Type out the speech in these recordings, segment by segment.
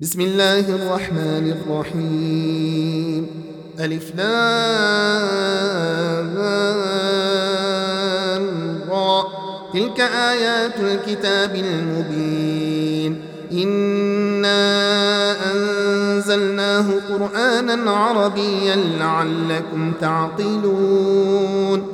بسم الله الرحمن الرحيم. ألف را. تلك آيات الكتاب المبين. إنا أنزلناه قرآنا عربيا لعلكم تعقلون.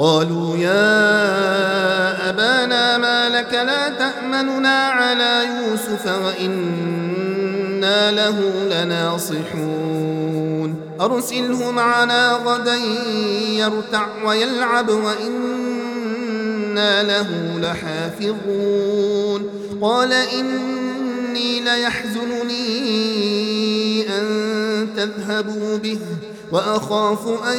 قالوا يا أبانا ما لك لا تأمننا على يوسف وإنا له لناصحون. أرسله معنا غدا يرتع ويلعب وإنا له لحافظون. قال إني ليحزنني أن تذهبوا به وأخاف أن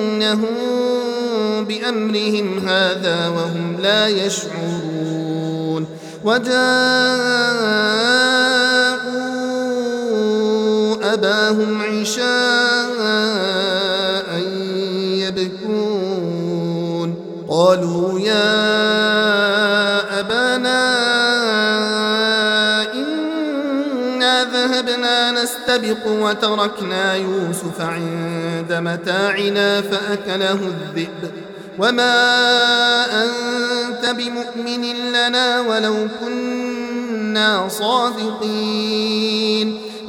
لتنبئنهم بأمرهم هذا وهم لا يشعرون. وجاءوا أباهم عشاء يبكون. قالوا يا ذهبنا نستبق وتركنا يوسف عند متاعنا فأكله الذئب. وما أنت بمؤمن لنا ولو كنا صادقين.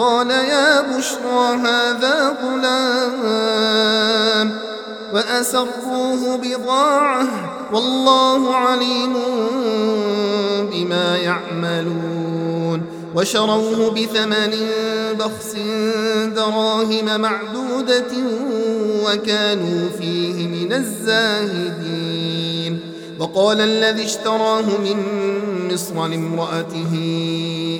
قال يا بشرى هذا غلام وأسروه بضاعة والله عليم بما يعملون وشروه بثمن بخس دراهم معدودة وكانوا فيه من الزاهدين وقال الذي اشتراه من مصر لامرأته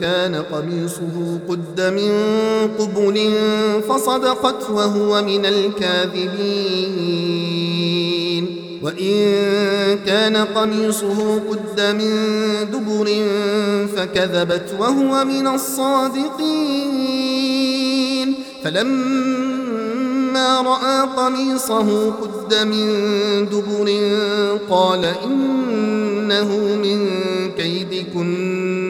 كان قميصه قد من قبل فصدقت وهو من الكاذبين. وإن كان قميصه قد من دبر فكذبت وهو من الصادقين. فلما رأى قميصه قد من دبر قال إنه من كيدكن.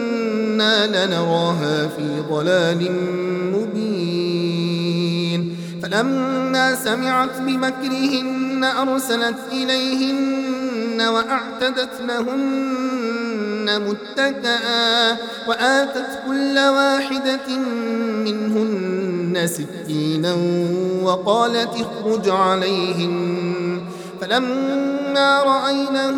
لنراها في ضلال مبين. فلما سمعت بمكرهن أرسلت إليهن وأعتدت لهن متكئا وآتت كل واحدة منهن سكينا وقالت اخرج عليهن. فلما رأينه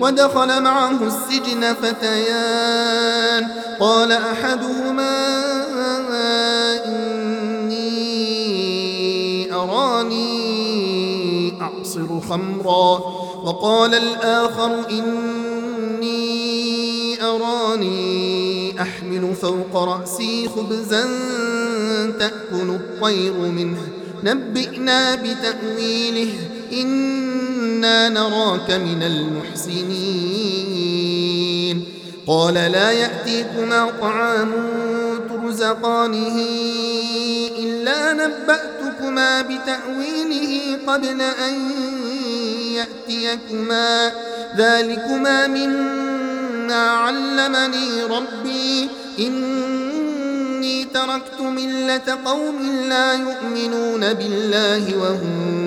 ودخل معه السجن فتيان. قال أحدهما إني أراني أعصر خمرا. وقال الآخر إني أراني أحمل فوق رأسي خبزا تأكل الطير منه. نبئنا بتأويله إنا نراك من المحسنين. قال لا يأتيكما طعام ترزقانه إلا نبأتكما بتأويله قبل أن يأتيكما. ذلكما مما علمني ربي. إني تركت ملة قوم لا يؤمنون بالله وهم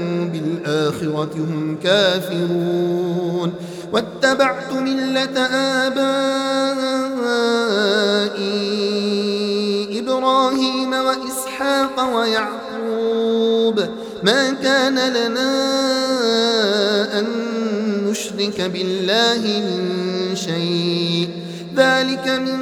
بالآخرة هم كافرون. واتبعت ملة آبائي إبراهيم وإسحاق ويعقوب. ما كان لنا أن نشرك بالله من شيء. ذلك من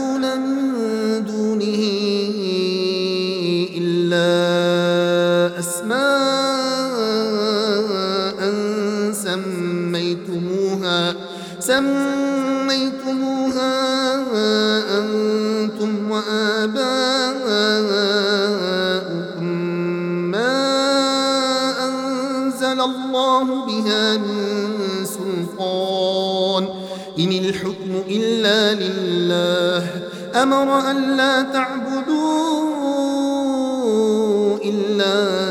سميتموها أنتم وآباؤكم ما أنزل الله بها من سلطان. إن الحكم إلا لله. أمر أن لا تعبدوا إلا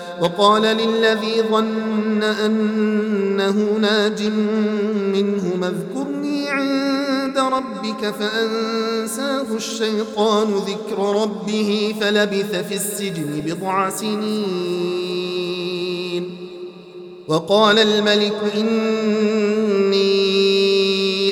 وقال للذي ظن أنه ناج منهما اذكرني عند ربك فأنساه الشيطان ذكر ربه فلبث في السجن بضع سنين وقال الملك إني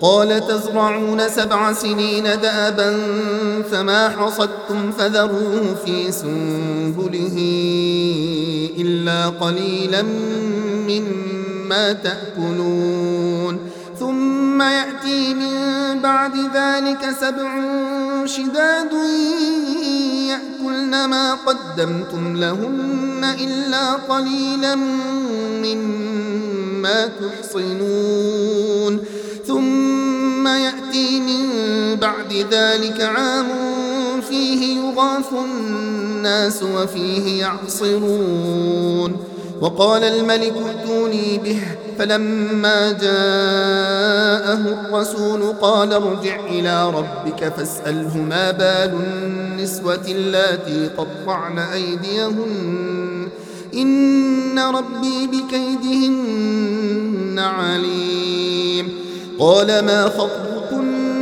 قال تزرعون سبع سنين دأبا فما حصدتم فذروه في سنبله إلا قليلا مما تأكلون. ثم يأتي من بعد ذلك سبع شداد يأكلن ما قدمتم لهن إلا قليلا مما تحصنون. بعد ذلك عام فيه يغاث الناس وفيه يعصرون. وقال الملك ائتوني به فلما جاءه الرسول قال ارجع إلى ربك فاسأله ما بال النسوة اللاتي قطعن أيديهن. إن ربي بكيدهن عليم. قال ما خطبكن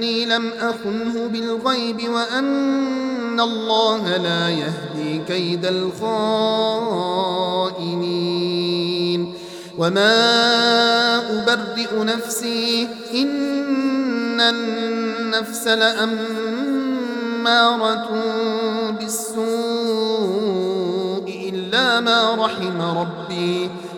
أني لم أخنه بالغيب وأن الله لا يهدي كيد الخائنين. وما أبرئ نفسي إن النفس لأمارة بالسوء إلا ما رحم ربي.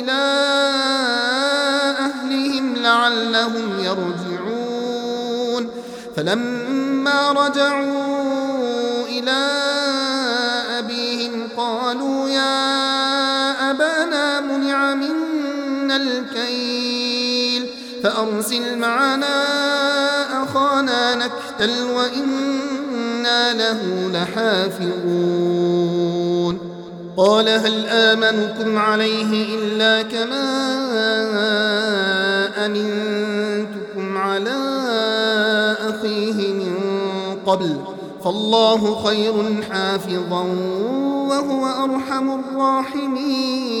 إلى أهلهم لعلهم يرجعون. فلما رجعوا إلى أبيهم قالوا يا أبانا منع منا الكيل فأرسل معنا أخانا نكتل وإنا له لحافظون. قال هل آمنكم عليه إلا كما أمنتكم على أخيه من قبل فالله خير حافظا وهو أرحم الراحمين.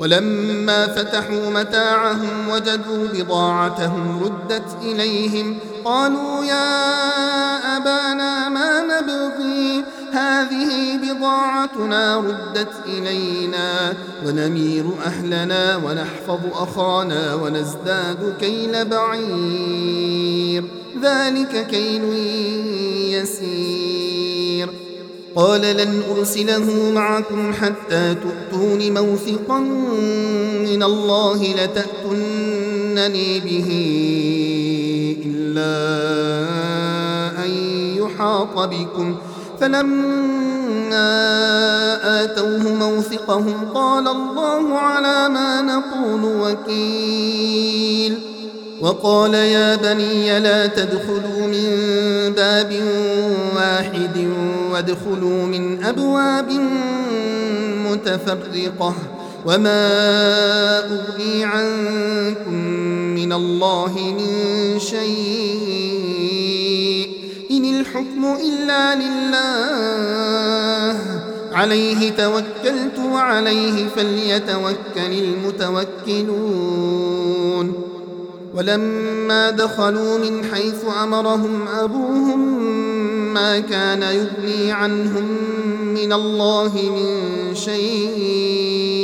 ولما فتحوا متاعهم وجدوا بضاعتهم ردت إليهم قالوا يا أبانا ما نبغي؟ هذه بضاعتنا ردت إلينا ونمير أهلنا ونحفظ أخانا ونزداد كيل بعير. ذلك كيل يسير. قال لن أرسله معكم حتى تؤتون موثقا من الله لتأتنني به. إلا أن يحاط بكم. فلما آتوه موثقهم قال الله على ما نقول وكيل. وقال يا بني لا تدخلوا من باب واحد وادخلوا من أبواب متفرقة. وما أغني عنكم من الله من شيء إن الحكم إلا لله عليه توكلت وعليه فليتوكل المتوكلون ولما دخلوا من حيث امرهم ابوهم ما كان يغني عنهم من الله من شيء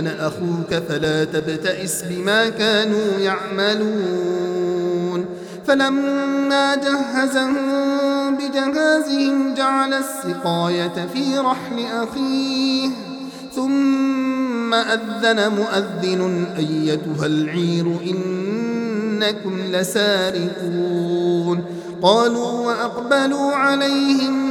أنا أخوك فلا تبتئس بما كانوا يعملون. فلما جهزهم بجهازهم جعل السقاية في رحل أخيه ثم أذن مؤذن أيتها العير إنكم لسارقون. قالوا وأقبلوا عليهم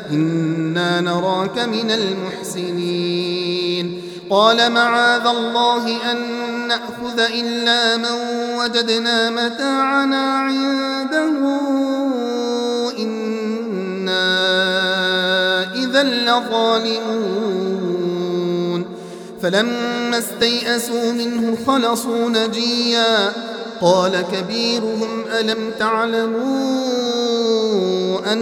إنا نراك من المحسنين. قال معاذ الله أن نأخذ إلا من وجدنا متاعنا عنده. إنا إذا لظالمون. فلما استيئسوا منه خلصوا نجيا. قال كبيرهم ألم تعلموا أن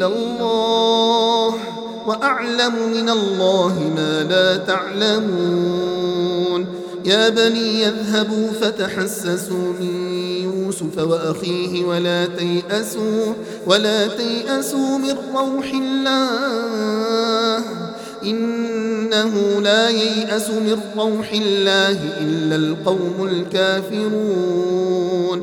إلى الله وأعلم من الله ما لا تعلمون. يا بني يذهبوا فتحسسوا من يوسف وأخيه ولا تيأسوا ولا تيأسوا من روح الله. إنه لا ييأس من روح الله إلا القوم الكافرون.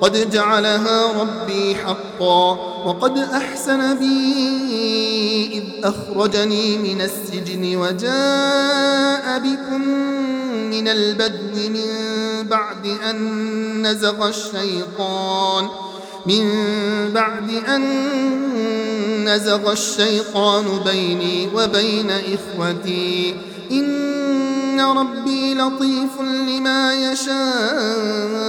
قد جعلها ربي حقا وقد أحسن بي إذ أخرجني من السجن وجاء بكم من البدو من بعد أن نزغ الشيطان من بعد أن نزغ الشيطان بيني وبين إخوتي. إن ربي لطيف لما يشاء.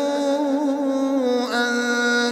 أن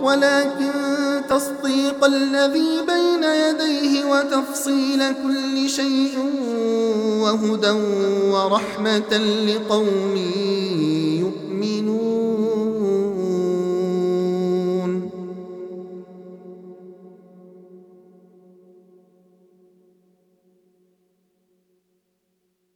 ولكن تصديق الذي بين يديه وتفصيل كل شيء وهدى ورحمة لقوم